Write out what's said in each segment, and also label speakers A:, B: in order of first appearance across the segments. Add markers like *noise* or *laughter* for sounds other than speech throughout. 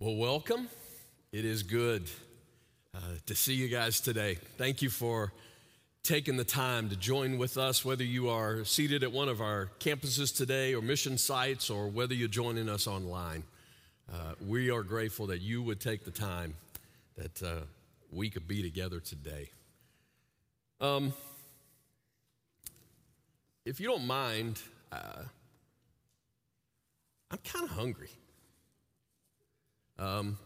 A: Well, welcome. It is good uh, to see you guys today. Thank you for taking the time to join with us, whether you are seated at one of our campuses today or mission sites, or whether you're joining us online. Uh, we are grateful that you would take the time that uh, we could be together today. Um, if you don't mind, uh, I'm kind of hungry. Um,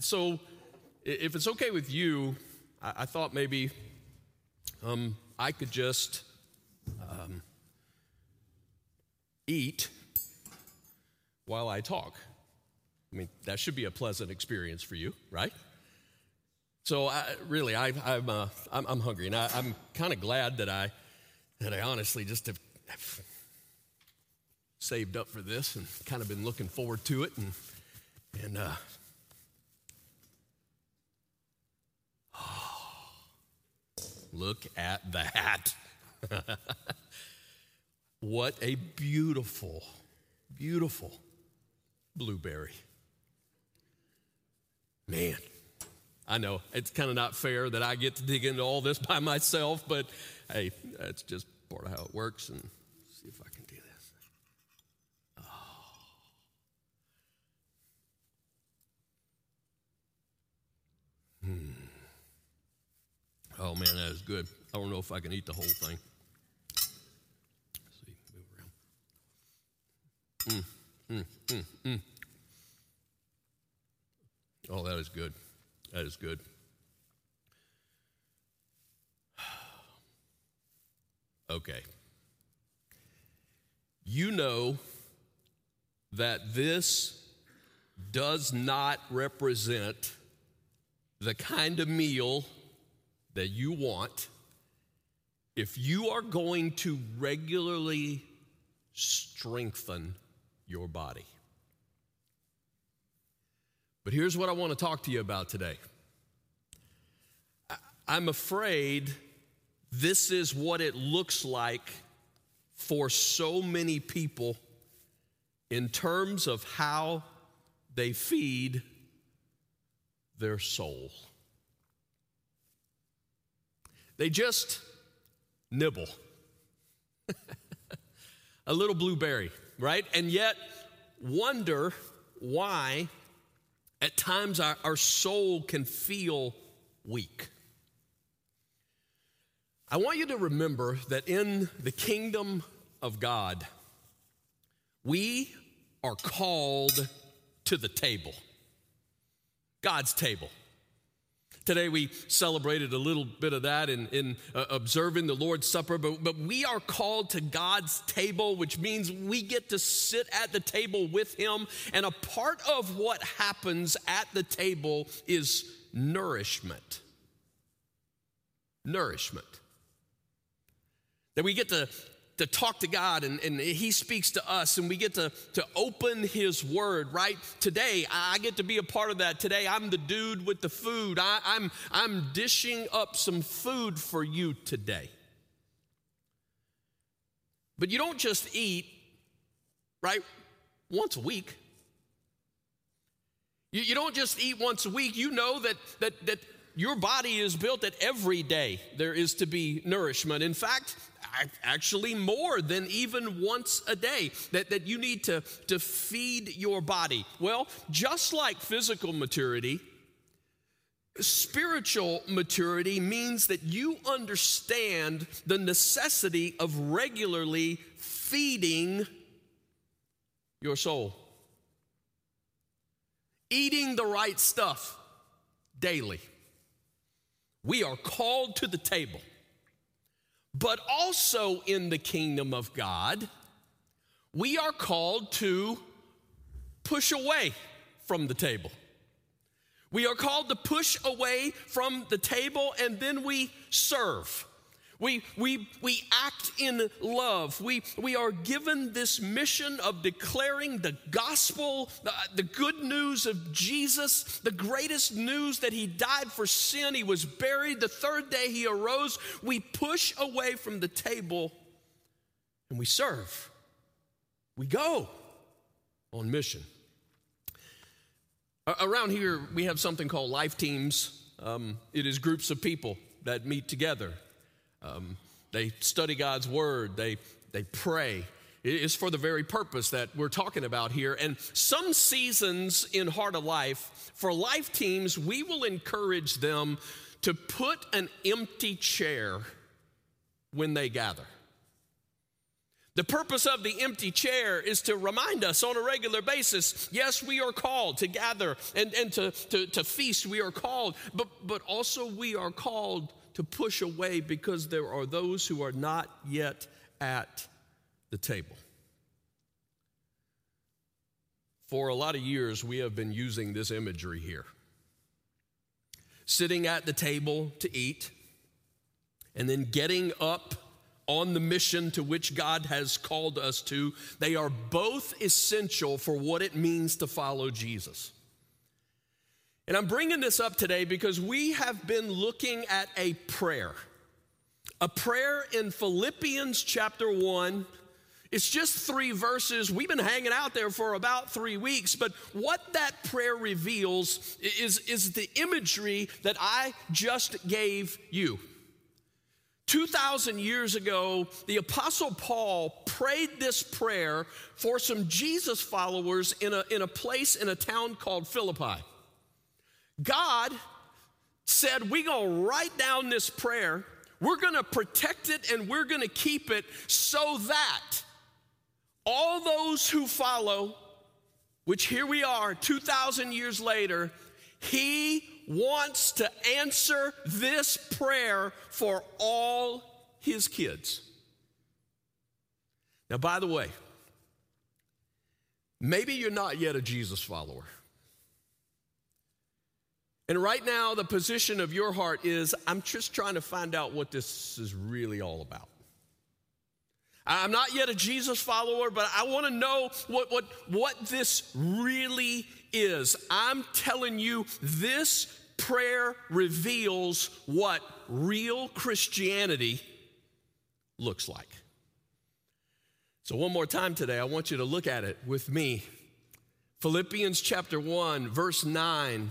A: so, if it's okay with you, I, I thought maybe um, I could just um, eat while I talk. I mean, that should be a pleasant experience for you, right? So, I, really, I, am uh, I'm, I'm, hungry, and I, am kind of glad that I that I honestly just have saved up for this and kind of been looking forward to it and and uh, oh, *sighs* look at that. *laughs* what a beautiful, beautiful blueberry. Man, I know it's kind of not fair that I get to dig into all this by myself, but hey, that's just part of how it works. And see if I can do Hmm. Oh man, that is good. I don't know if I can eat the whole thing. Let's see, move around. Mm, mm, mm, mm. Oh, that is good. That is good. *sighs* Okay. You know that this does not represent the kind of meal that you want if you are going to regularly strengthen your body. But here's what I want to talk to you about today. I'm afraid this is what it looks like for so many people in terms of how they feed their soul. They just nibble. *laughs* a little blueberry, right? And yet wonder why at times our, our soul can feel weak. I want you to remember that in the kingdom of God, we are called to the table. God's table. Today we celebrated a little bit of that in, in uh, observing the Lord's Supper, but, but we are called to God's table, which means we get to sit at the table with Him. And a part of what happens at the table is nourishment. Nourishment. That we get to to talk to God and, and He speaks to us and we get to, to open His Word, right? Today, I get to be a part of that. Today, I'm the dude with the food. I, I'm, I'm dishing up some food for you today. But you don't just eat, right, once a week. You, you don't just eat once a week. You know that, that, that your body is built that every day there is to be nourishment. In fact, actually more than even once a day that, that you need to, to feed your body. Well, just like physical maturity, spiritual maturity means that you understand the necessity of regularly feeding your soul, eating the right stuff daily. We are called to the table but also in the kingdom of God, we are called to push away from the table. We are called to push away from the table and then we serve. We, we, we act in love. We, we are given this mission of declaring the gospel, the, the good news of Jesus, the greatest news that he died for sin. He was buried. The third day he arose. We push away from the table and we serve. We go on mission. Around here, we have something called life teams. Um, it is groups of people that meet together. Um, they study God's word, they, they pray. It is for the very purpose that we're talking about here. And some seasons in Heart of Life, for life teams, we will encourage them to put an empty chair when they gather. The purpose of the empty chair is to remind us on a regular basis yes, we are called to gather and, and to, to, to feast, we are called, but, but also we are called to push away because there are those who are not yet at the table. For a lot of years, we have been using this imagery here. Sitting at the table to eat, and then getting up on the mission to which God has called us to, they are both essential for what it means to follow Jesus. And I'm bringing this up today because we have been looking at a prayer. A prayer in Philippians chapter 1. It's just three verses. We've been hanging out there for about three weeks, but what that prayer reveals is, is the imagery that I just gave you. 2,000 years ago, the Apostle Paul prayed this prayer for some Jesus followers in a, in a place in a town called Philippi. God said, We're going to write down this prayer, we're going to protect it, and we're going to keep it so that all those who follow, which here we are 2,000 years later, He wants to answer this prayer for all his kids. Now, by the way, maybe you're not yet a Jesus follower. And right now, the position of your heart is I'm just trying to find out what this is really all about. I'm not yet a Jesus follower, but I want to know what, what, what this really is. I'm telling you, this prayer reveals what real Christianity looks like. So, one more time today, I want you to look at it with me. Philippians chapter 1, verse 9.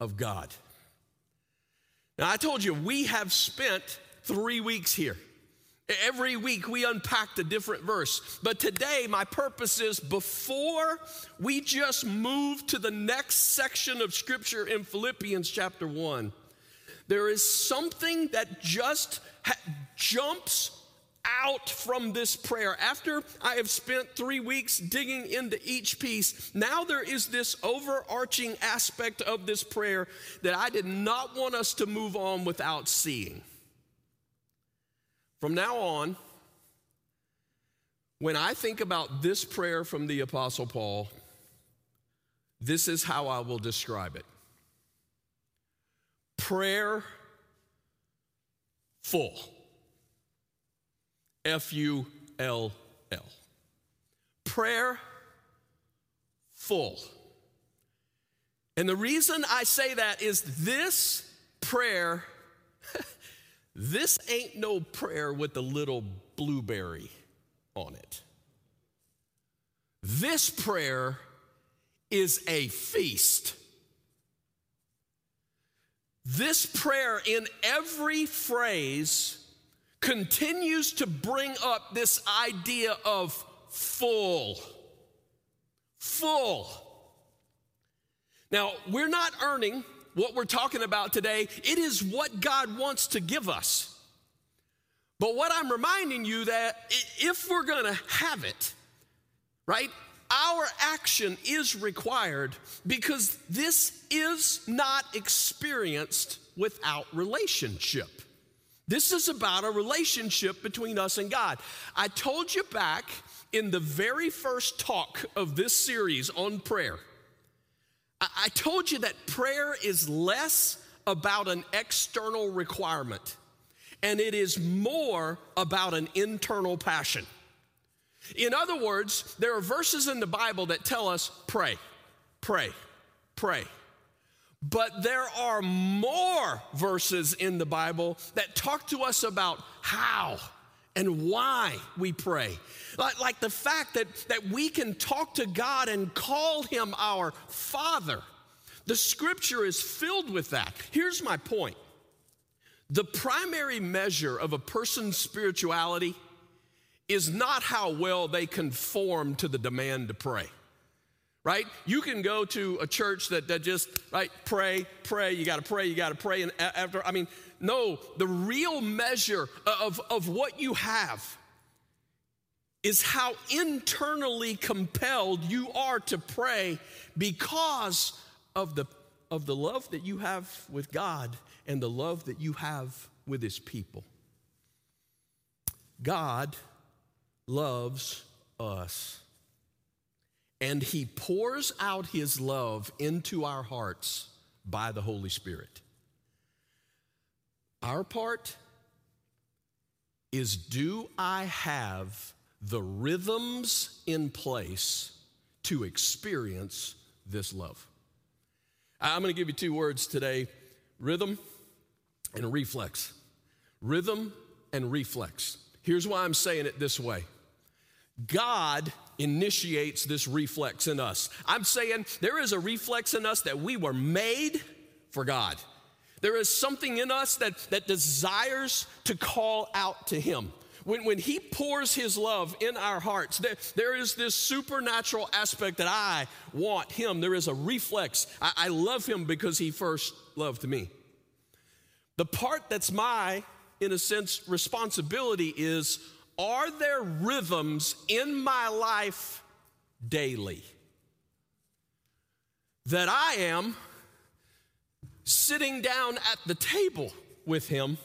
A: of God. Now, I told you, we have spent three weeks here. Every week we unpacked a different verse. But today, my purpose is before we just move to the next section of scripture in Philippians chapter 1, there is something that just ha- jumps out from this prayer. After I have spent three weeks digging into each piece, now there is this overarching aspect of this prayer that I did not want us to move on without seeing. From now on, when I think about this prayer from the Apostle Paul, this is how I will describe it prayer full. F U L L. Prayer full. And the reason I say that is this prayer *laughs* this ain't no prayer with a little blueberry on it. This prayer is a feast. This prayer, in every phrase, continues to bring up this idea of full. Full. Now, we're not earning what we're talking about today, it is what God wants to give us. But what I'm reminding you that if we're going to have it, right? Our action is required because this is not experienced without relationship. This is about a relationship between us and God. I told you back in the very first talk of this series on prayer I told you that prayer is less about an external requirement and it is more about an internal passion. In other words, there are verses in the Bible that tell us pray, pray, pray. But there are more verses in the Bible that talk to us about how and why we pray. Like, like, the fact that, that we can talk to God and call Him our Father. The scripture is filled with that. Here's my point the primary measure of a person's spirituality is not how well they conform to the demand to pray right? You can go to a church that, that just, right, pray, pray, you gotta pray, you gotta pray. And after, I mean, no, the real measure of, of what you have is how internally compelled you are to pray because of the, of the love that you have with God and the love that you have with His people. God loves us and He pours out His love into our hearts by the Holy Spirit. Our part is do I have the rhythms in place to experience this love? I'm going to give you two words today rhythm and reflex. Rhythm and reflex. Here's why I'm saying it this way God initiates this reflex in us. I'm saying there is a reflex in us that we were made for God. There is something in us that, that desires to call out to Him. When, when He pours His love in our hearts, there, there is this supernatural aspect that I want Him. There is a reflex. I, I love Him because He first loved me. The part that's my, in a sense, responsibility is are there rhythms in my life daily that I am sitting down at the table with Him,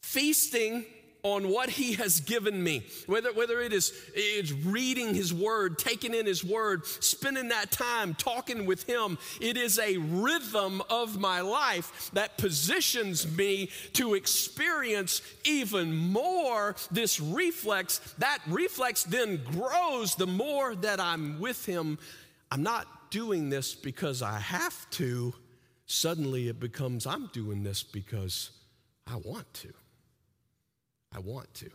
A: feasting on what he has given me. Whether, whether it is it's reading his word, taking in his word, spending that time talking with him, it is a rhythm of my life that positions me to experience even more this reflex. That reflex then grows the more that I'm with him. I'm not doing this because I have to. Suddenly it becomes I'm doing this because I want to. I want to.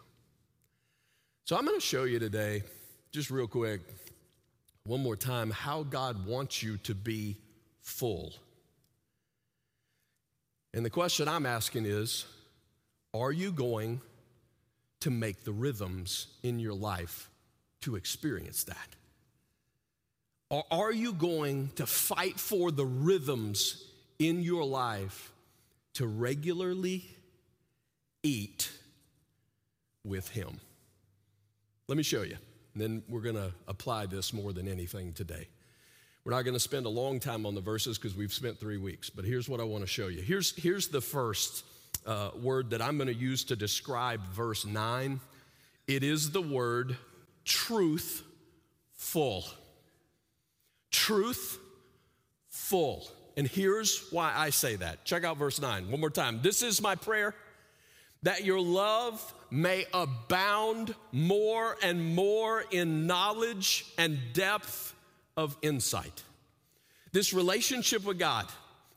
A: So I'm going to show you today, just real quick, one more time, how God wants you to be full. And the question I'm asking is Are you going to make the rhythms in your life to experience that? Or are you going to fight for the rhythms in your life to regularly eat with Him. Let me show you. And then we're going to apply this more than anything today. We're not going to spend a long time on the verses because we've spent three weeks, but here's what I want to show you. Here's, here's the first uh, word that I'm going to use to describe verse 9 it is the word truth full. Truth full. And here's why I say that. Check out verse 9 one more time. This is my prayer that your love may abound more and more in knowledge and depth of insight. This relationship with God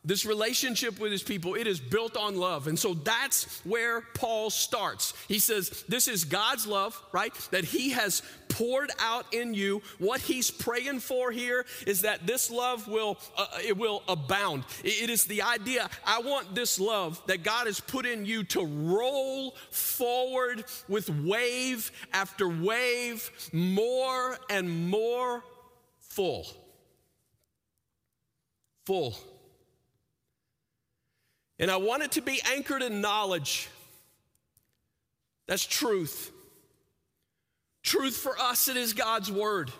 A: this relationship with his people, it is built on love. And so that's where Paul starts. He says, This is God's love, right? That he has poured out in you. What he's praying for here is that this love will, uh, it will abound. it is the idea, I want this love that God has put in you to roll forward with wave after wave, more and more full. Full and I want it to be anchored in knowledge. That's truth. Truth for us, it is God's word.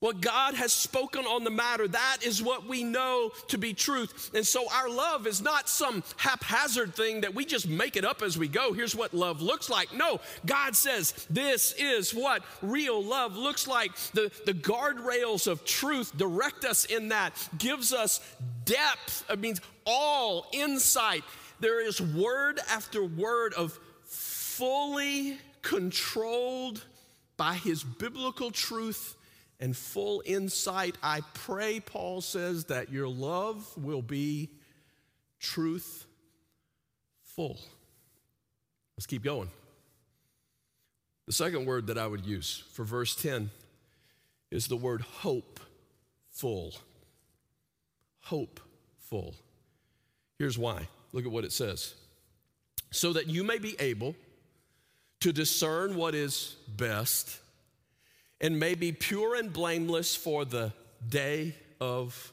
A: What God has spoken on the matter, that is what we know to be truth. And so our love is not some haphazard thing that we just make it up as we go. Here's what love looks like. No, God says this is what real love looks like. The, the guardrails of truth direct us in that, gives us depth, it means all insight. There is word after word of fully controlled by His biblical truth and full insight. I pray, Paul says, that your love will be truth full. Let's keep going. The second word that I would use for verse 10 is the word hope full. Hope full. Here's why. Look at what it says. So that you may be able to discern what is best and may be pure and blameless for the day of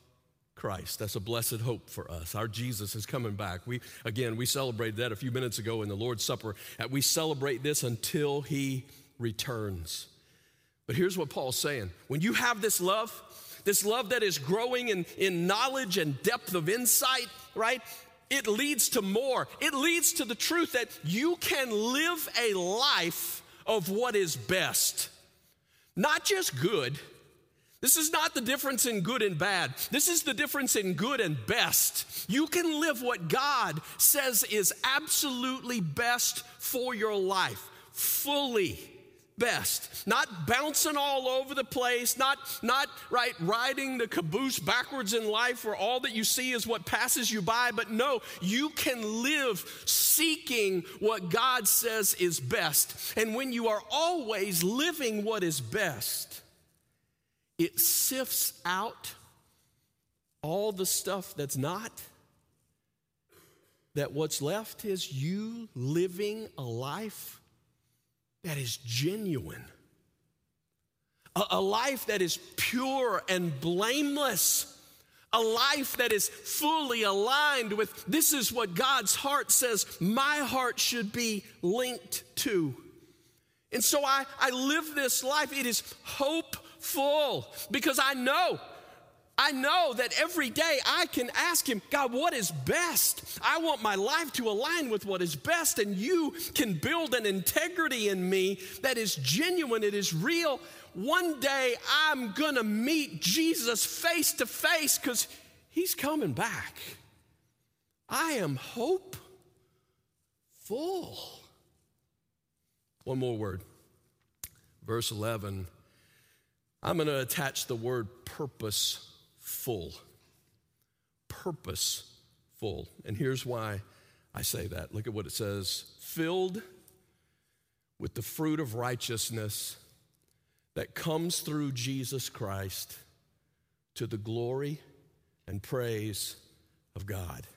A: Christ. That's a blessed hope for us. Our Jesus is coming back. We again, we celebrated that a few minutes ago in the Lord's Supper. Uh, we celebrate this until he returns. But here's what Paul's saying. When you have this love, this love that is growing in, in knowledge and depth of insight, right? It leads to more. It leads to the truth that you can live a life of what is best. Not just good. This is not the difference in good and bad. This is the difference in good and best. You can live what God says is absolutely best for your life, fully best. Not bouncing all over the place, not, not right riding the caboose backwards in life where all that you see is what passes you by, but no, you can live seeking what God says is best. And when you are always living what is best, it sifts out all the stuff that's not. That what's left is you living a life that is genuine, a, a life that is pure and blameless a life that is fully aligned with this is what God's heart says my heart should be linked to. And so I, I live this life. It is hopeful because I know I know that every day I can ask Him, God, what is best? I want my life to align with what is best, and you can build an integrity in me that is genuine, it is real. One day I'm gonna meet Jesus face to face because He's coming back. I am hope full. One more word. Verse 11. I'm to attach the word purpose full. Purposeful. And here's why I say that. Look at what it says filled with the fruit of righteousness that comes through Jesus Christ to the glory and praise of God.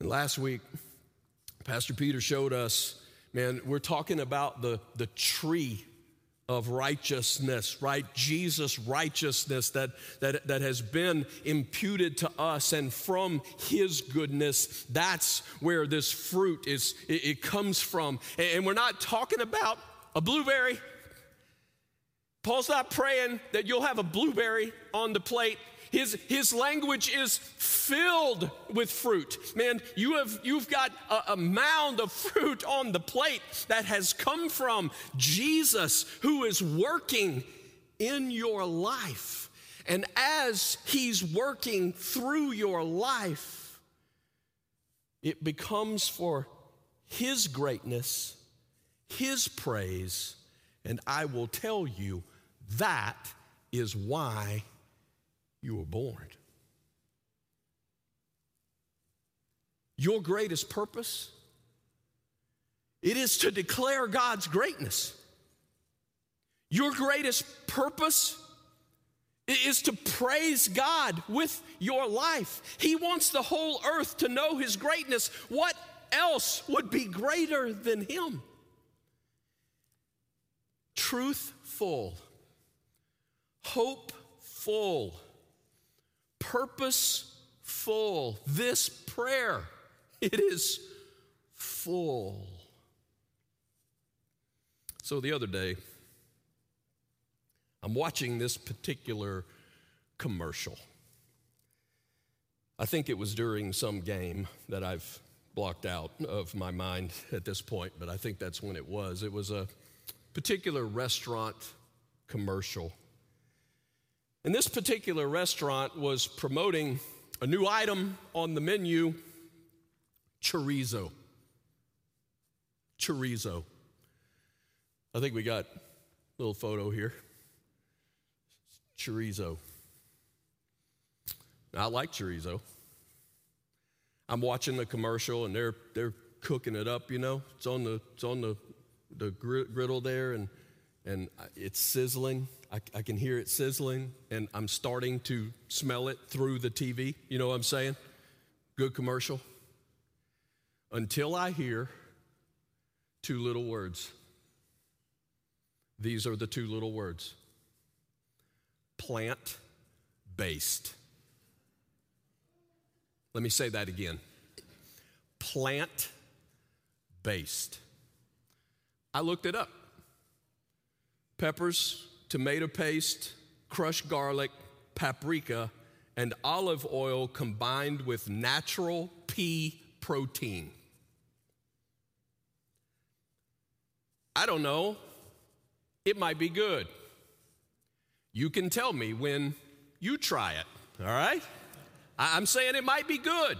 A: And last week, Pastor Peter showed us, man, we're talking about the, the tree of righteousness, right? Jesus' righteousness that, that, that has been imputed to us, and from his goodness, that's where this fruit is, it, it comes from. And we're not talking about a blueberry. Paul's not praying that you'll have a blueberry on the plate. His, his language is filled with fruit. Man, you have, you've got a, a mound of fruit on the plate that has come from Jesus who is working in your life. And as he's working through your life, it becomes for his greatness, his praise, and I will tell you that is why you were born. Your greatest purpose it is to declare God's greatness. Your greatest purpose is to praise God with your life. He wants the whole earth to know His greatness. What else would be greater than Him? Truthful, hopeful, purposeful. This prayer, it is full. So the other day, I'm watching this particular commercial. I think it was during some game that I've blocked out of my mind at this point, but I think that's when it was. It was a particular restaurant commercial. And this particular restaurant was promoting a new item on the menu chorizo. Chorizo. I think we got a little photo here. Chorizo. I like chorizo. I'm watching the commercial and they're they're cooking it up, you know. It's on the it's on the the griddle there and and it's sizzling. I, I, can hear it sizzling and I'm starting to smell it through the TV. You know what I'm saying? Good commercial. Until I hear two little words. These are the two little words plant based. Let me say that again plant based. I looked it up peppers, tomato paste, crushed garlic, paprika, and olive oil combined with natural pea protein. I don't know. It might be good. You can tell me when you try it, all right? I'm saying it might be good,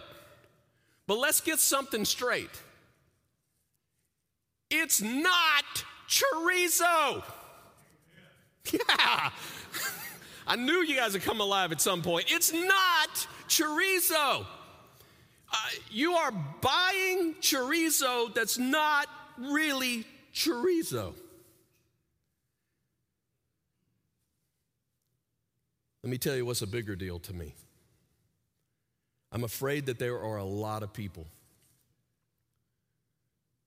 A: but let's get something straight. It's not chorizo. *laughs* Yeah. *laughs* I knew you guys would come alive at some point. It's not chorizo. Uh, you are buying chorizo that's not really chorizo. Let me tell you what's a bigger deal to me. I'm afraid that there are a lot of people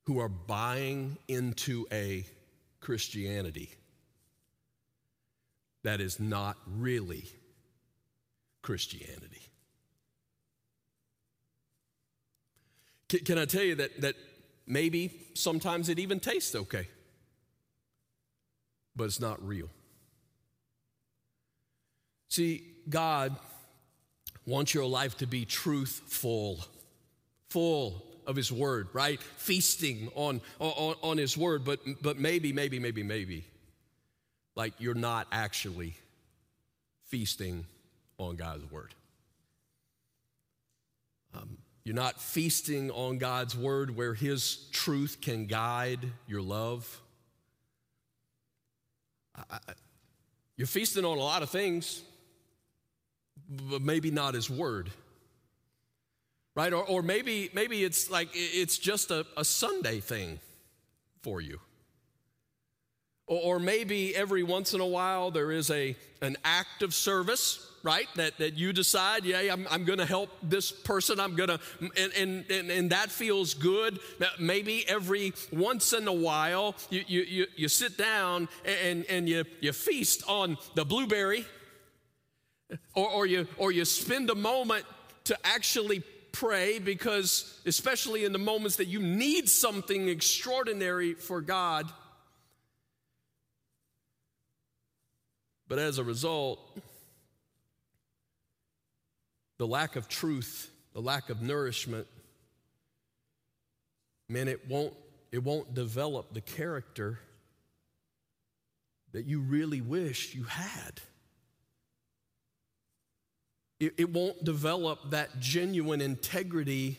A: who are buying into a Christianity that is not really Christianity. Can, can I tell you that, that maybe sometimes it even tastes okay, but it's not real? See, God wants your life to be truthful, full of His Word, right? Feasting on, on, on His Word, but, but maybe, maybe, maybe, maybe, like you're not actually feasting on God's Word. Um, you're not feasting on God's Word where His truth can guide your love. I, I, you're feasting on a lot of things but maybe not his word right or, or maybe maybe it's like it's just a, a sunday thing for you or, maybe every once in a while there is a an act of service right? That, that you decide yeah i'm, I'm going to help this person. I'm going to and, and, and, and, that feels good. Maybe every once in a while you, you, you, you sit down and, and you, you feast on the blueberry. Or, or, you, or you spend a moment to actually pray because, especially in the moments that you need something extraordinary for God. But as a result, the lack of truth, the lack of nourishment, man, it won't, it won't develop the character that you really wish you had. It, it won't develop that genuine integrity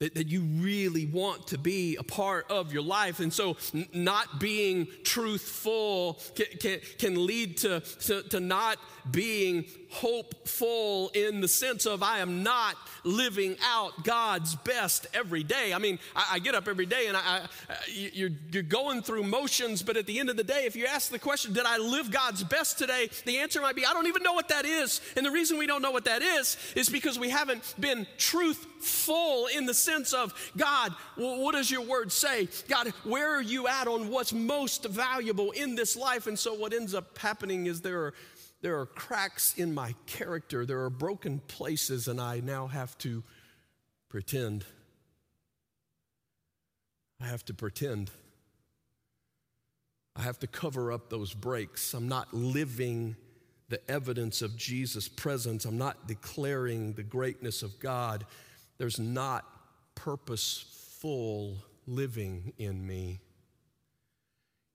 A: that, that you really want to be a part of your life. And so, n- not being truthful can, can, can lead to, to, to not being hopeful in the sense of I am not living out God's best every day. I mean, I, I get up every day and I, I, you're, you're going through motions, but at the end of the day, if you ask the question, Did I live God's best today? the answer might be, I don't even know what that is. And the reason we don't know what that is is because we haven't been truthful in the sense of, God, what does your word say? God, where are you at on what's most valuable in this life? And so what ends up happening is there are there are cracks in my character, there are broken places, and I now have to pretend. I have to pretend. I have to cover up those breaks. I'm not living the evidence of Jesus' presence. I'm not declaring the greatness of God. There's not purposeful living in me.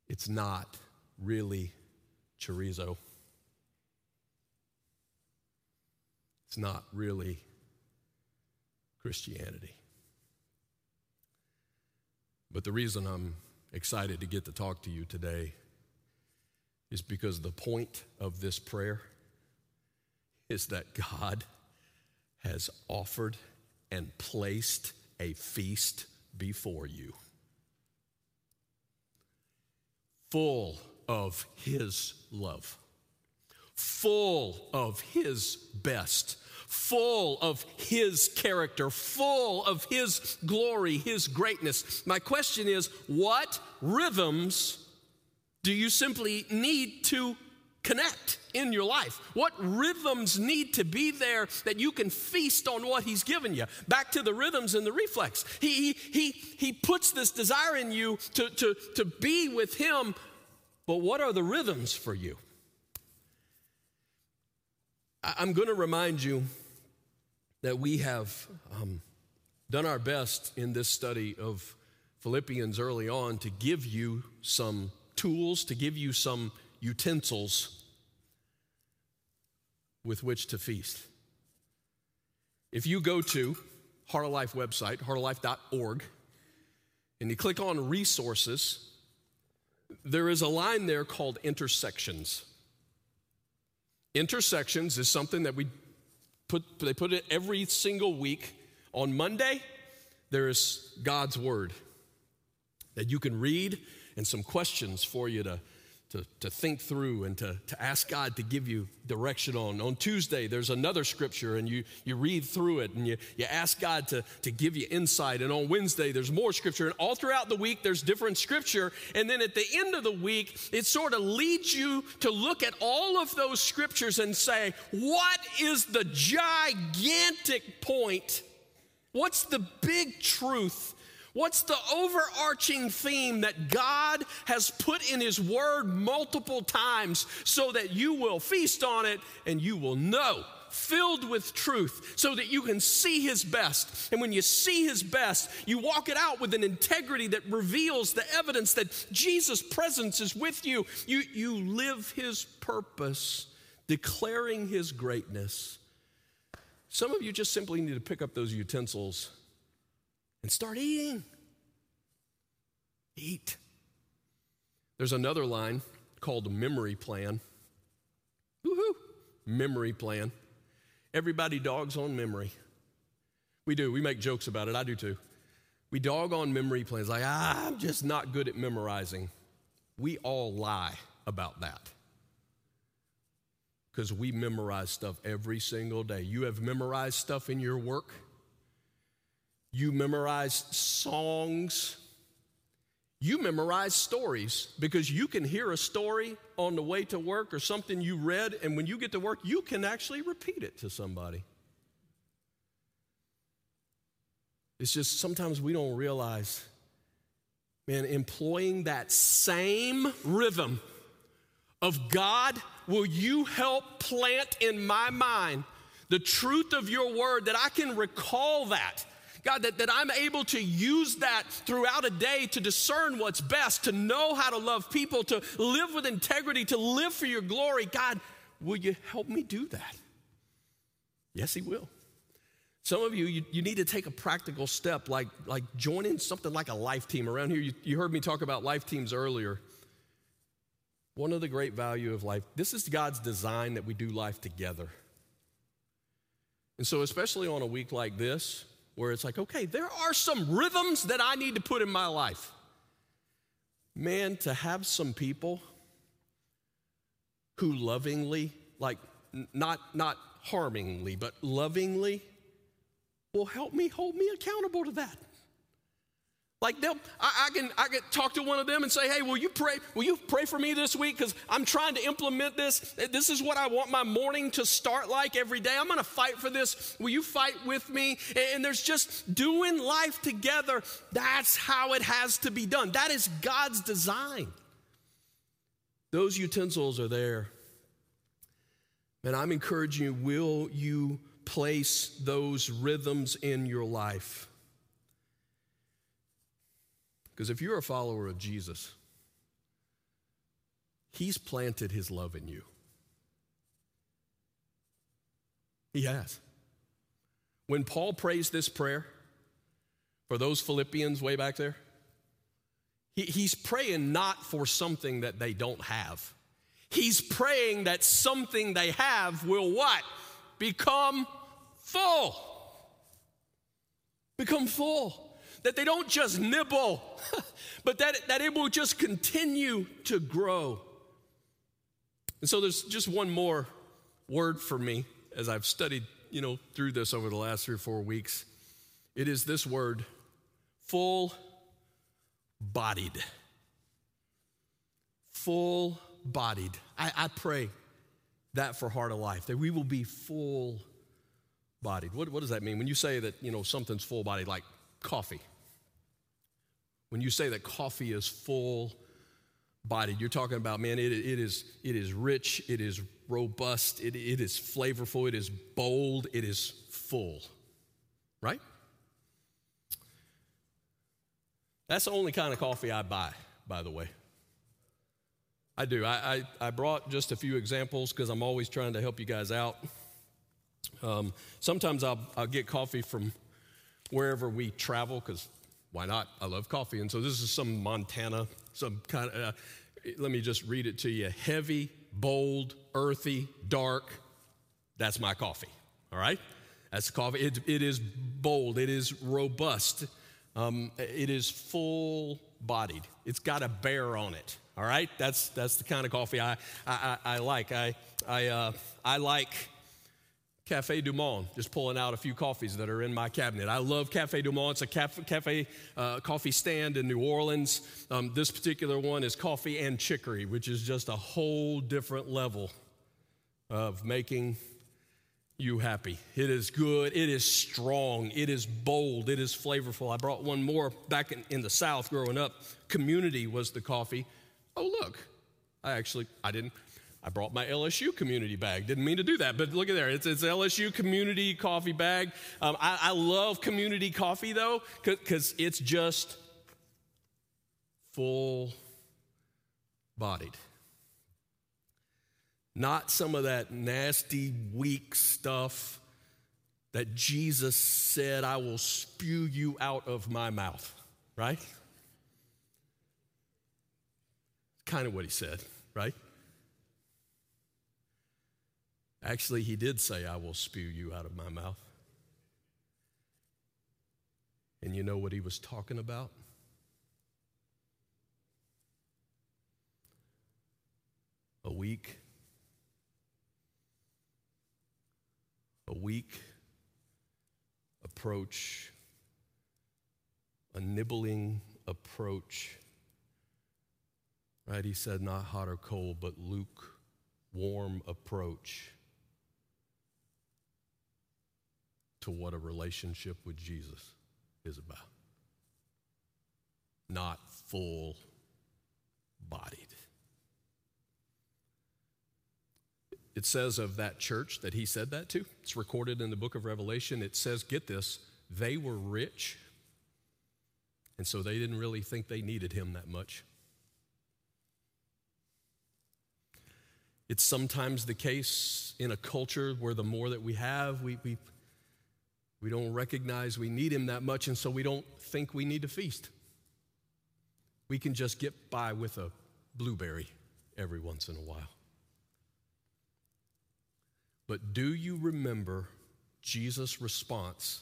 A: It's not really chorizo. It's not really Christianity. But the reason I'm excited to get to talk to you today is because the point of this prayer is that God has offered and placed a feast before you, full of His love, full of His best. Full of His character, full of His glory, His greatness. My question is what rhythms do you simply need to connect in your life? What rhythms need to be there that you can feast on what He's given you? Back to the rhythms and the reflex. He, he, he, he puts this desire in you to, to, to be with Him, but what are the rhythms for you? I'm going to remind you that we have um, done our best in this study of Philippians early on to give you some tools, to give you some utensils with which to feast. If you go to Heart of Life website, heartoflife.org, and you click on resources, there is a line there called intersections. Intersections is something that we put, they put it every single week. On Monday, there is God's Word that you can read and some questions for you to, to, to think through and to, to ask God to give you direction on. On Tuesday, there's another scripture and you, you read through it and you, you ask God to, to give you insight. And on Wednesday, there's more scripture. And all throughout the week, there's different scripture. And then at the end of the week, it sort of leads you to look at all of those scriptures and say, what is the gigantic point? What's the big truth What's the overarching theme that God has put in His Word multiple times so that you will feast on it and you will know? Filled with truth so that you can see His best. And when you see His best, you walk it out with an integrity that reveals the evidence that Jesus' presence is with you. You, you live His purpose, declaring His greatness. Some of you just simply need to pick up those utensils and start eating. Eat. There's another line called memory plan. Woohoo! Memory plan. Everybody dogs on memory. We do. We make jokes about it. I do too. We dog on memory plans like, ah, I'm just not good at memorizing. We all lie about that because we memorize stuff every single day. You have memorized stuff in your work, you memorize songs. You memorize stories because you can hear a story on the way to work or something you read, and when you get to work, you can actually repeat it to somebody. It's just sometimes we don't realize, man, employing that same rhythm of God, will you help plant in my mind the truth of your word that I can recall that? God, that, that I'm able to use that throughout a day to discern what's best, to know how to love people, to live with integrity, to live for your glory. God, will you help me do that? Yes, He will. Some of you, you, you, need to take a practical step like, like joining something like a life team. Around here, you, you heard me talk about life teams earlier. One of the great value of life, this is God's design that we do life together. And so, especially on a week like this, where it's like, okay, there are some rhythms that I need to put in my life. Man, to have some people who lovingly, like not not harmingly, but lovingly will help me hold me accountable to that. Like they'll, I, I, can, I can talk to one of them and say, "Hey, will you pray? Will you pray for me this week? Because I'm trying to implement this. This is what I want my morning to start like every day. I'm going to fight for this. Will you fight with me?" And there's just doing life together. That's how it has to be done. That is God's design. Those utensils are there. And I'm encouraging you, will you place those rhythms in your life? Because if you're a follower of Jesus, He's planted His love in you. He has. When Paul prays this prayer for those Philippians way back there, he, he's praying not for something that they don't have. He's praying that something they have will what? Become full. Become full. That they don't just nibble, *laughs* but that, that it will just continue to grow. And so there's just one more word for me as I've studied, you know, through this over the last three or four weeks. It is this word, full bodied. Full bodied. I, I, pray that for Heart of Life, that we will be full bodied. What, what does that mean? When you say that, you know, something's full bodied, like coffee. When you say that coffee is full bodied, you're talking about, man, it, it, is, it is rich, it is robust, it, it is flavorful, it is bold, it is full. Right? That's the only kind of coffee I buy, by the way. I do. I, I, I brought just a few examples because I'm always trying to help you guys out. Um, sometimes I'll, I'll get coffee from wherever we travel because why not? I love coffee. And so this is some Montana, some kind of, uh, let me just read it to you heavy, bold, earthy, dark. That's my coffee. All right? That's coffee. It, it is bold, it is robust. Um, it is full bodied. It's got a bear on it. All right, that's that's the kind of coffee I I, I, I like. I I uh, I like Cafe Du Monde. Just pulling out a few coffees that are in my cabinet. I love Cafe Du Monde. It's a cafe, uh, coffee stand in New Orleans. Um, this particular one is coffee and chicory, which is just a whole different level of making you happy. It is good, it is strong, it is bold, it is flavorful. I brought one more back in, in, the South growing up. Community was the coffee. Oh, look, I actually, I didn't, I brought my LSU community bag. Didn't mean to do that, but look at there. It's, it's LSU community coffee bag. Um, I, I love community coffee though, because it's just full bodied not some of that nasty, weak stuff that Jesus said, I will spew you out of my mouth, right? Kind of what he said, right? Actually, he did say, I will spew you out of my mouth. And you know what he was talking about? A weak, a weak approach, a nibbling approach. Right? He said, not hot or cold, but lukewarm approach to what a relationship with Jesus is about. Not full bodied. It says of that church that he said that to. It's recorded in the book of Revelation. It says, get this, they were rich, and so they didn't really think they needed him that much. It's sometimes the case in a culture where the more that we have, we, we, we don't recognize we need him that much, and so we don't think we need to feast. We can just get by with a blueberry every once in a while. But do you remember Jesus' response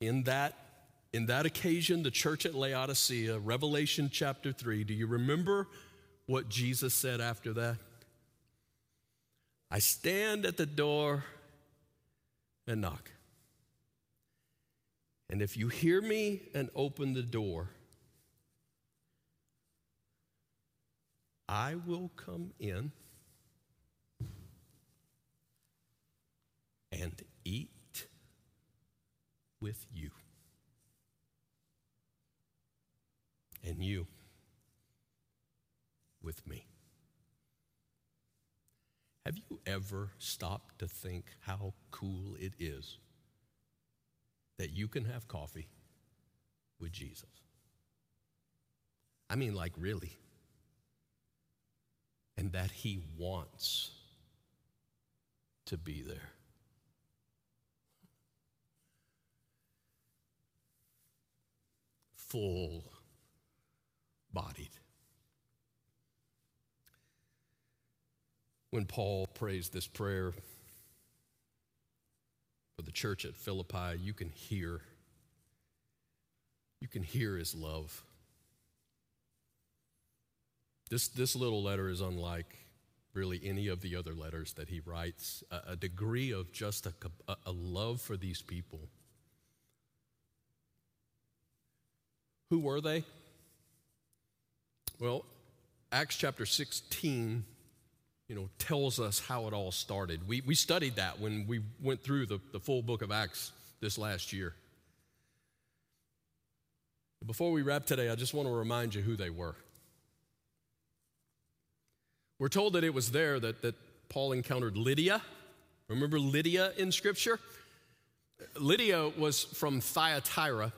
A: in that in that occasion the church at Laodicea, Revelation chapter 3, do you remember what Jesus said after that? I stand at the door and knock. And if you hear me and open the door, I will come in and eat with you. And you with me. Have you ever stopped to think how cool it is? That you can have coffee with Jesus? I mean, like, really. And that he wants to be there. Full bodied. When Paul prays this prayer the church at Philippi, you can hear you can hear his love. This, this little letter is unlike really any of the other letters that he writes, a, a degree of just a, a love for these people. Who were they? Well, Acts chapter 16 you know, tells us how it all started. We, we studied that when we went through the, the full book of Acts this last year. Before we wrap today, I just want to remind you who they were. We're told that it was there that, that Paul encountered Lydia. Remember Lydia in Scripture? Lydia was from Thyatira.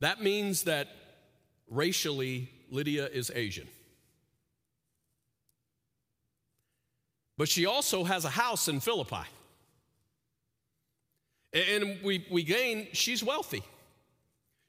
A: That means that racially, Lydia is Asian. But she also has a house in Philippi. And we, we gain, she's wealthy.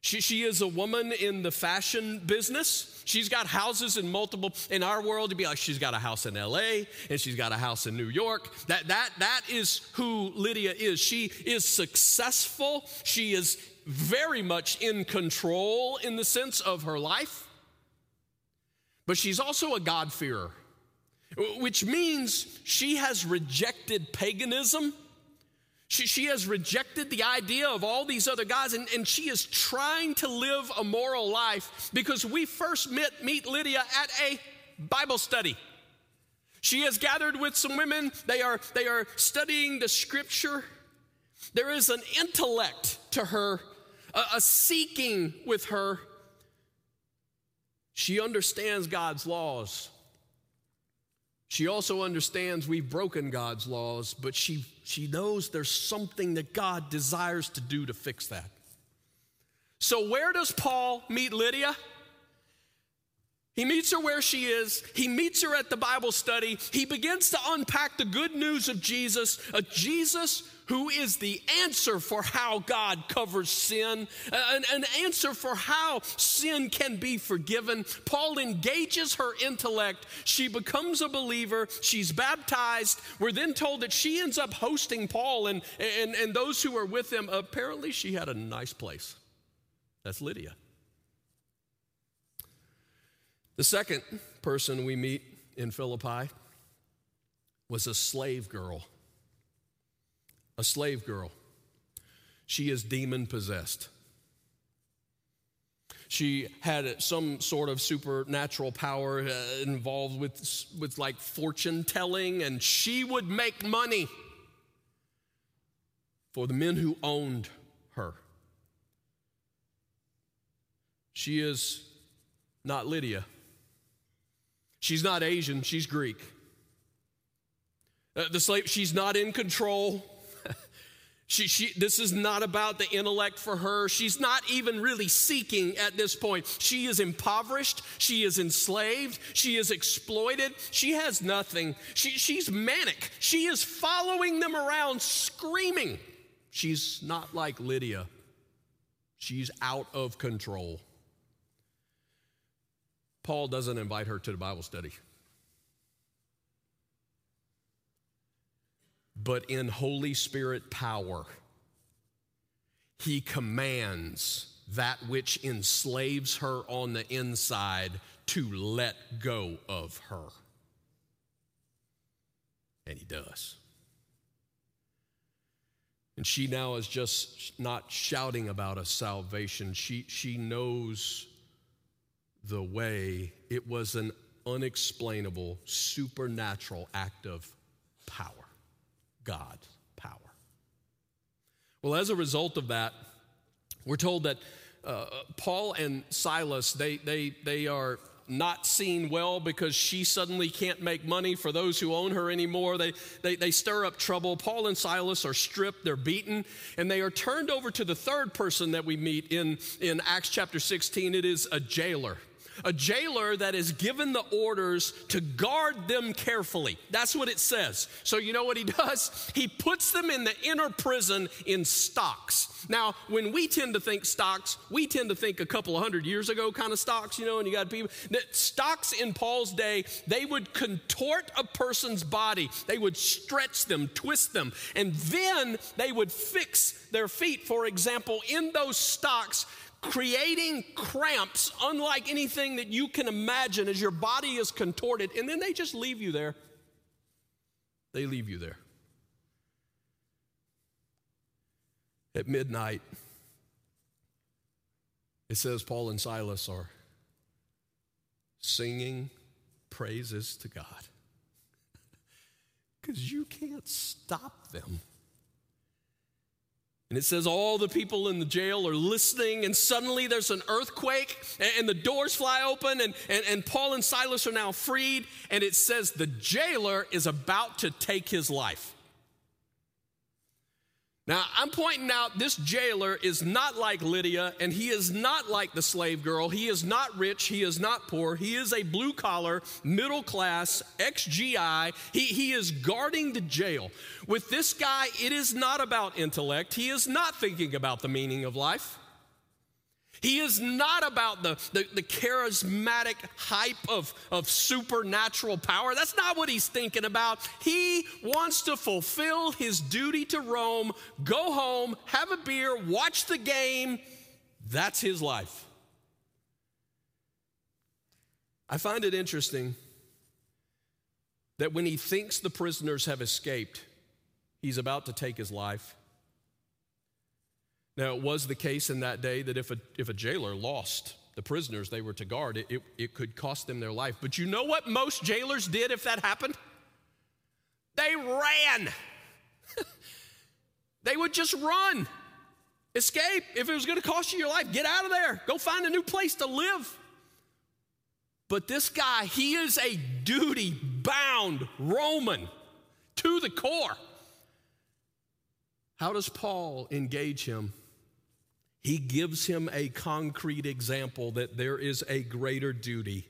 A: She, she is a woman in the fashion business. She's got houses in multiple, in our world, to be like, she's got a house in LA and she's got a house in New York. That, that, that is who Lydia is. She is successful. She is very much in control in the sense of her life. But she's also a God-fearer which means she has rejected paganism. She, she has rejected the idea of all these other gods, and, and she is trying to live a moral life because we first met, meet Lydia at a Bible study. She has gathered with some women, they are, they are studying the scripture. There is an intellect to her, a, a seeking with her. She understands God's laws. She also understands we've broken God's laws, but she, she knows there's something that God desires to do to fix that. So, where does Paul meet Lydia? He meets her where she is. He meets her at the Bible study. He begins to unpack the good news of Jesus, a Jesus who is the answer for how God covers sin, an, an, answer for how sin can be forgiven. Paul engages her intellect. She becomes a believer. She's baptized. We're then told that she ends up hosting Paul and, and, and those who are with him. Apparently, she had a nice place. That's Lydia. The second person we meet in Philippi was a slave girl a slave girl. She is demon possessed. She had some sort of supernatural power uh, involved with, with like fortune telling, and she would make money for the men who owned her. She is not Lydia. She's not Asian, she's Greek. Uh, the slave, she's not in control. *laughs* She, she, this is not about the intellect for her. She's not even really seeking at this point. She is impoverished. She is enslaved. She is exploited. She has nothing. She, she's manic. She is following them around screaming. She's not like Lydia, she's out of control. Paul doesn't invite her to the Bible study. but in Holy Spirit power, he commands that which enslaves her on the inside to let go of her. And he does. And she now is just not shouting about a salvation. She, she knows the way. It was an unexplainable, supernatural act of power. God power. Well, as a result of that, we're told that uh, Paul and Silas, they, they, they are not seen well because she suddenly can't make money for those who own her anymore. They, they, they stir up trouble. Paul and Silas are stripped, they're beaten, and they are turned over to the third person that we meet in, in Acts chapter 16. It is a jailer a jailer that is given the orders to guard them carefully. That's what it says. So, you know what he *laughs* does? He puts them in the inner prison in stocks. Now, when we tend to think stocks, we tend to think a couple of hundred years ago kind of stocks, you know, and you got people that stocks in Paul's day, they would contort a person's body, they would stretch them, twist them, and then they would fix their feet. For example, in those stocks, creating cramps unlike anything that you can imagine as your body is contorted, and then they just leave you there. They leave you there. At midnight, it says Paul and Silas are singing praises to God *laughs* because you can't stop them. And it says all the people in the jail are listening, and suddenly there's an earthquake, and, the doors fly open, and, and, and Paul and Silas are now freed. And it says the jailer is about to take his life. Now, I'm pointing out this jailer is not like Lydia, and he is not like the slave girl. He is not rich. He is not poor. He is a blue collar, middle class, ex GI. He, he is guarding the jail. With this guy, it is not about intellect. He is not thinking about the meaning of life. He is not about the, the, the, charismatic hype of, of supernatural power. That's not what he's thinking about. He wants to fulfill his duty to Rome, go home, have a beer, watch the game. That's his life. I find it interesting that when he thinks the prisoners have escaped, he's about to take his life. Now, it was the case in that day that if a, if a jailer lost the prisoners they were to guard, it, it, it could cost them their life. But you know what most jailers did if that happened? They ran. *laughs* they would just run, escape. If it was going to cost you your life, get out of there. Go find a new place to live. But this guy, he is a duty bound Roman to the core. How does Paul engage him? He gives him a concrete example that there is a greater duty.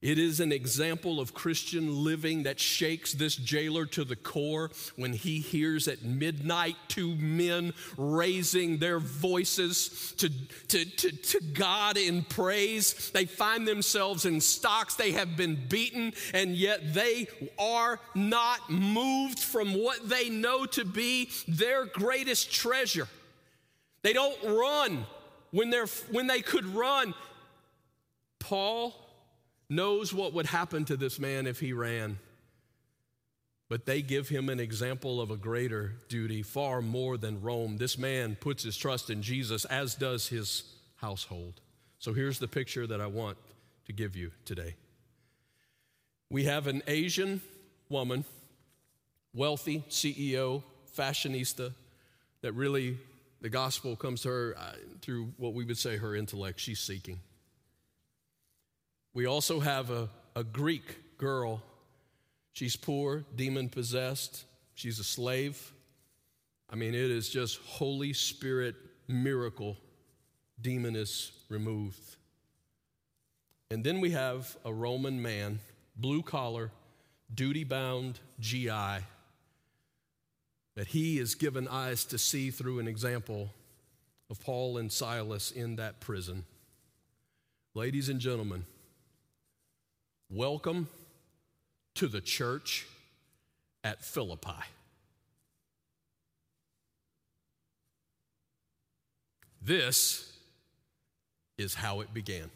A: It is an example of Christian living that shakes this jailer to the core when he hears at midnight two men raising their voices to, to, to, to, God in praise. They find themselves in stocks. They have been beaten, and yet they are not moved from what they know to be their greatest treasure. They don't run when, they're, when they could run. Paul knows what would happen to this man if he ran. But they give him an example of a greater duty, far more than Rome. This man puts his trust in Jesus, as does his household. So here's the picture that I want to give you today. We have an Asian woman, wealthy CEO, fashionista, that really the gospel comes to her uh, through what we would say her intellect. She's seeking. We also have a, a Greek girl. She's poor, demon possessed. She's a slave. I mean, it is just Holy Spirit miracle. Demon is removed. And then we have a Roman man, blue collar, duty bound GI that he is given eyes to see through an example of Paul and Silas in that prison. Ladies and gentlemen, welcome to the church at Philippi. This is how it began.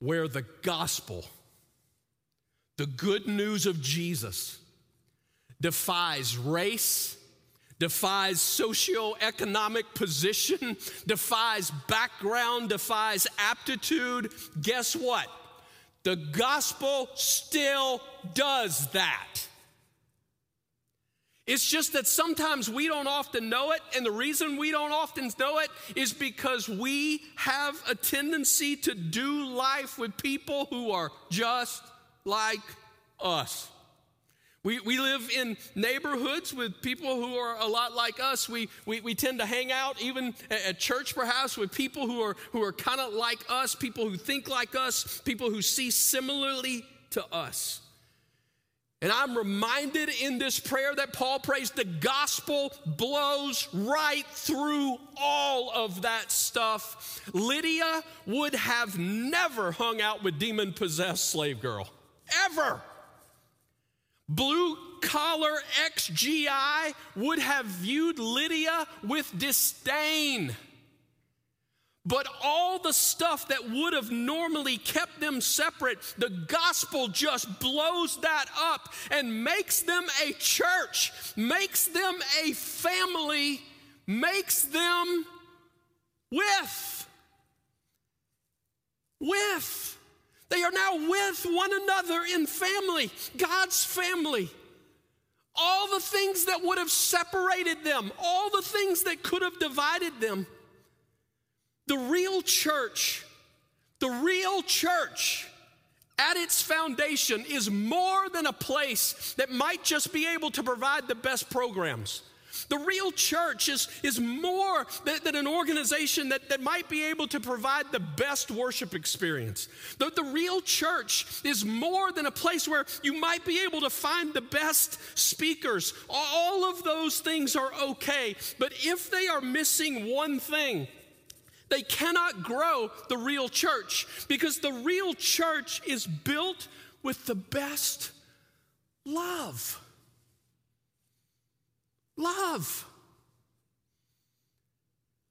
A: Where the gospel the good news of Jesus defies race, defies socioeconomic position, defies background, defies aptitude. Guess what? The gospel still does that. It's just that sometimes we don't often know it, and the reason we don't often know it is because we have a tendency to do life with people who are just like us. We, we live in neighborhoods with people who are a lot like us. We, we, we tend to hang out, even at church perhaps, with people who are, who are kind of like us, people who think like us, people who see similarly to us. And I'm reminded in this prayer that Paul prays the gospel blows right through all of that stuff. Lydia would have never hung out with demon possessed slave girl, ever. Blue collar XGI would have viewed Lydia with disdain. But all the stuff that would have normally kept them separate, the gospel just blows that up and makes them a church, makes them a family, makes them with. With. They are now with one another in family, God's family. All the things that would have separated them, all the things that could have divided them the real church, the real church at its foundation is more than a place that might just be able to provide the best programs. The real church is, is more than, than, an organization that, that might be able to provide the best worship experience. The, the real church is more than a place where you might be able to find the best speakers. All of those things are okay, but if they are missing one thing, they cannot grow the real church because the real church is built with the best love. Love.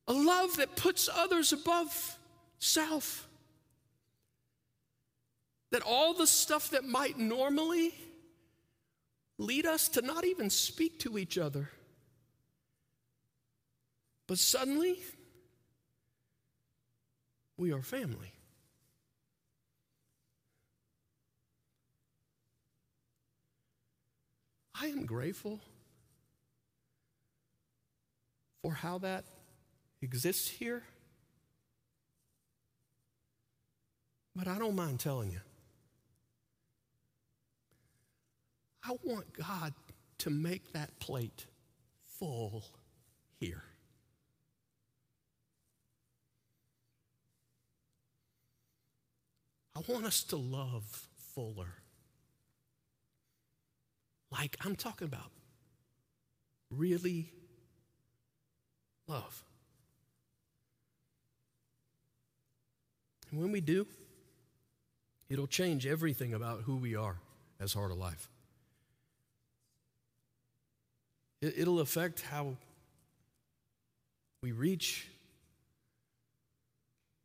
A: A love that puts others above self. That all the stuff that might normally lead us to not even speak to each other, but suddenly we are family. I am grateful for how that exists here. But I don't mind telling you. I want God to make that plate full here. I want us to love fuller. Like I'm talking about really love. And when we do, it'll change everything about who we are as Heart of Life. It'll affect how we reach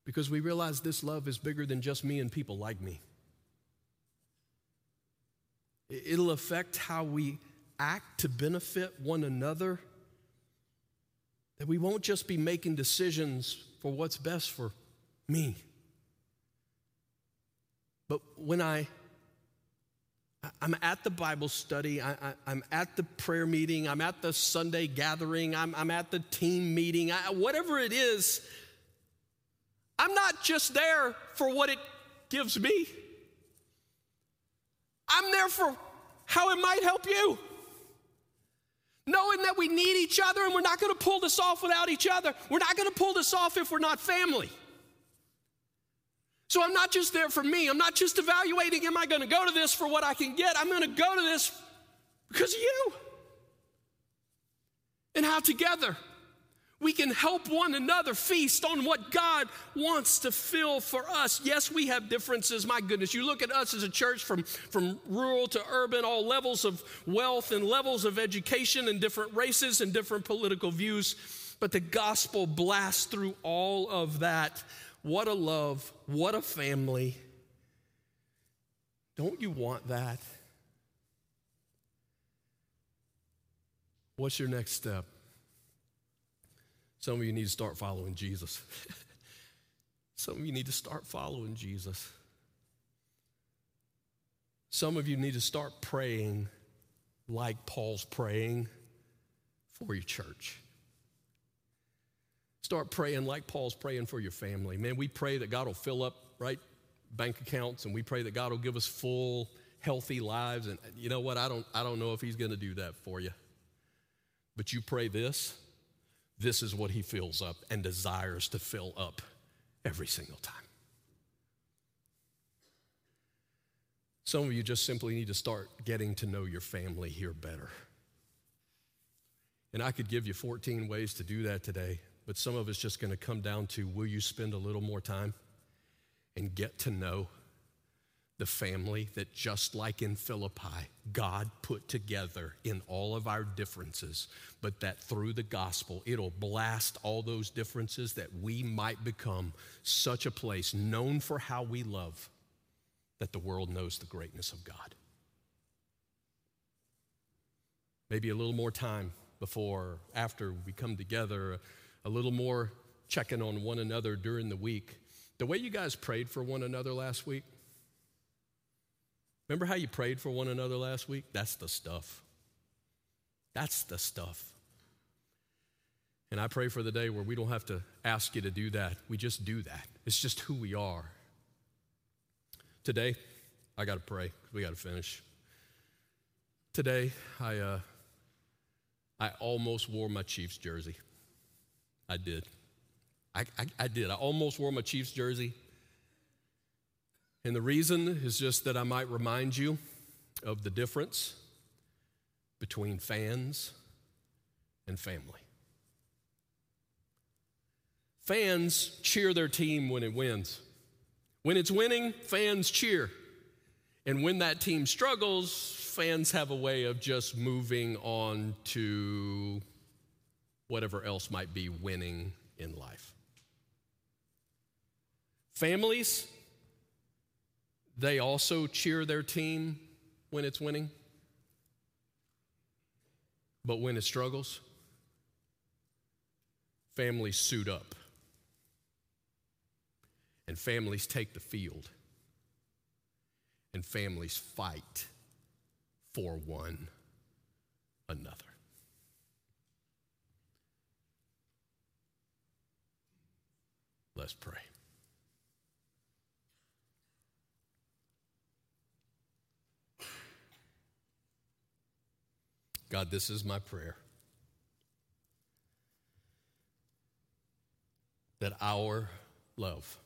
A: because we realize this love is bigger than just me and people like me. It'll affect how we act to benefit one another. That we won't just be making decisions for what's best for me. But when I I'm at the Bible study. I, am at the prayer meeting. I'm at the Sunday gathering. I'm, I'm at the team meeting. I, whatever it is, I'm not just there for what it gives me, I'm there for how it might help you. Knowing that we need each other and we're not going to pull this off without each other. We're not going to pull this off if we're not family. So I'm not just there for me. I'm not just evaluating, am I going to go to this for what I can get? I'm going to go to this because of you. And how together we can help one another feast on what God wants to fill for us. Yes, we have differences. My goodness, you look at us as a church from, from rural to urban, all levels of wealth and levels of education and different races and different political views. But the gospel blasts through all of that. What a love, what a family. Don't you want that? What's your next step? Some of you need to start following Jesus. *laughs* Some of you need to start following Jesus. Some of you need to start praying like Paul's praying for your church. Start praying like Paul's praying for your family. Man, we pray that God will fill up, right, bank accounts, and we pray that God will give us full, healthy lives. And you know what? I don't, I don't know if He's going to do that for you. But you pray this, this is what He fills up and desires to fill up every single time. Some of you just simply need to start getting to know your family here better. And I could give you 14 ways to do that today, but some of it's just going to come down to will you spend a little more time and get to know the family that, just like in Philippi, God put together in all of our differences, but that through the gospel, it'll blast all those differences that we might become such a place known for how we love that the world knows the greatness of God. Maybe a little more time before, after we come together, a little more checking on one another during the week. The way you guys prayed for one another last week, remember how you prayed for one another last week? That's the stuff. That's the stuff. And I pray for the day where we don't have to ask you to do that. We just do that. It's just who we are. Today, I got to pray. We got to finish. Today, I, uh, I almost wore my Chiefs jersey. I did. I, I, I, did. I almost wore my Chiefs jersey. And the reason is just that I might remind you of the difference between fans and family. Fans cheer their team when it wins. When it's winning, fans cheer. And when that team struggles, fans have a way of just moving on to whatever else might be winning in life. Families, they also cheer their team when it's winning. But when it struggles, families suit up. And families take the field. And families fight for one another. Let's pray. God, this is my prayer. That our love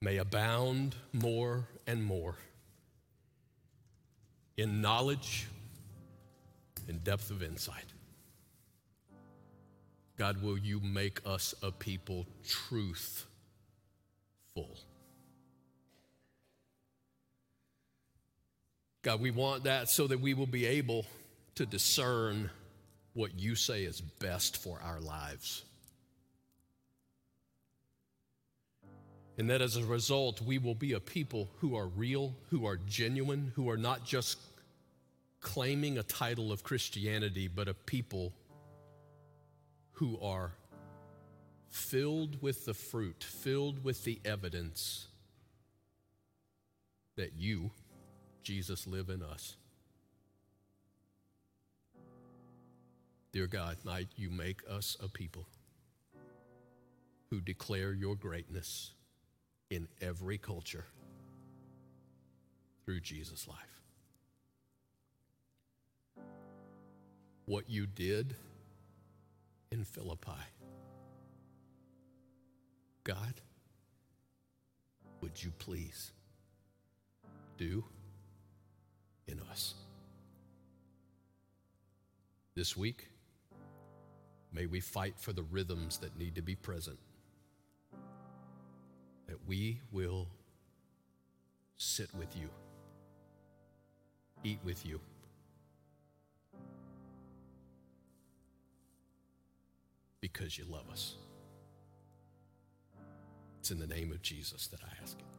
A: may abound more and more in knowledge and depth of insight. God, will you make us a people truthful? God, we want that so that we will be able to discern what you say is best for our lives. And that as a result, we will be a people who are real, who are genuine, who are not just claiming a title of Christianity, but a people who are filled with the fruit, filled with the evidence that you, Jesus, live in us. Dear God, might you make us a people who declare your greatness in every culture through Jesus' life. What you did in Philippi, God, would you please do in us? This week, may we fight for the rhythms that need to be present that we will sit with you, eat with you. Because you love us. It's in the name of Jesus that I ask it.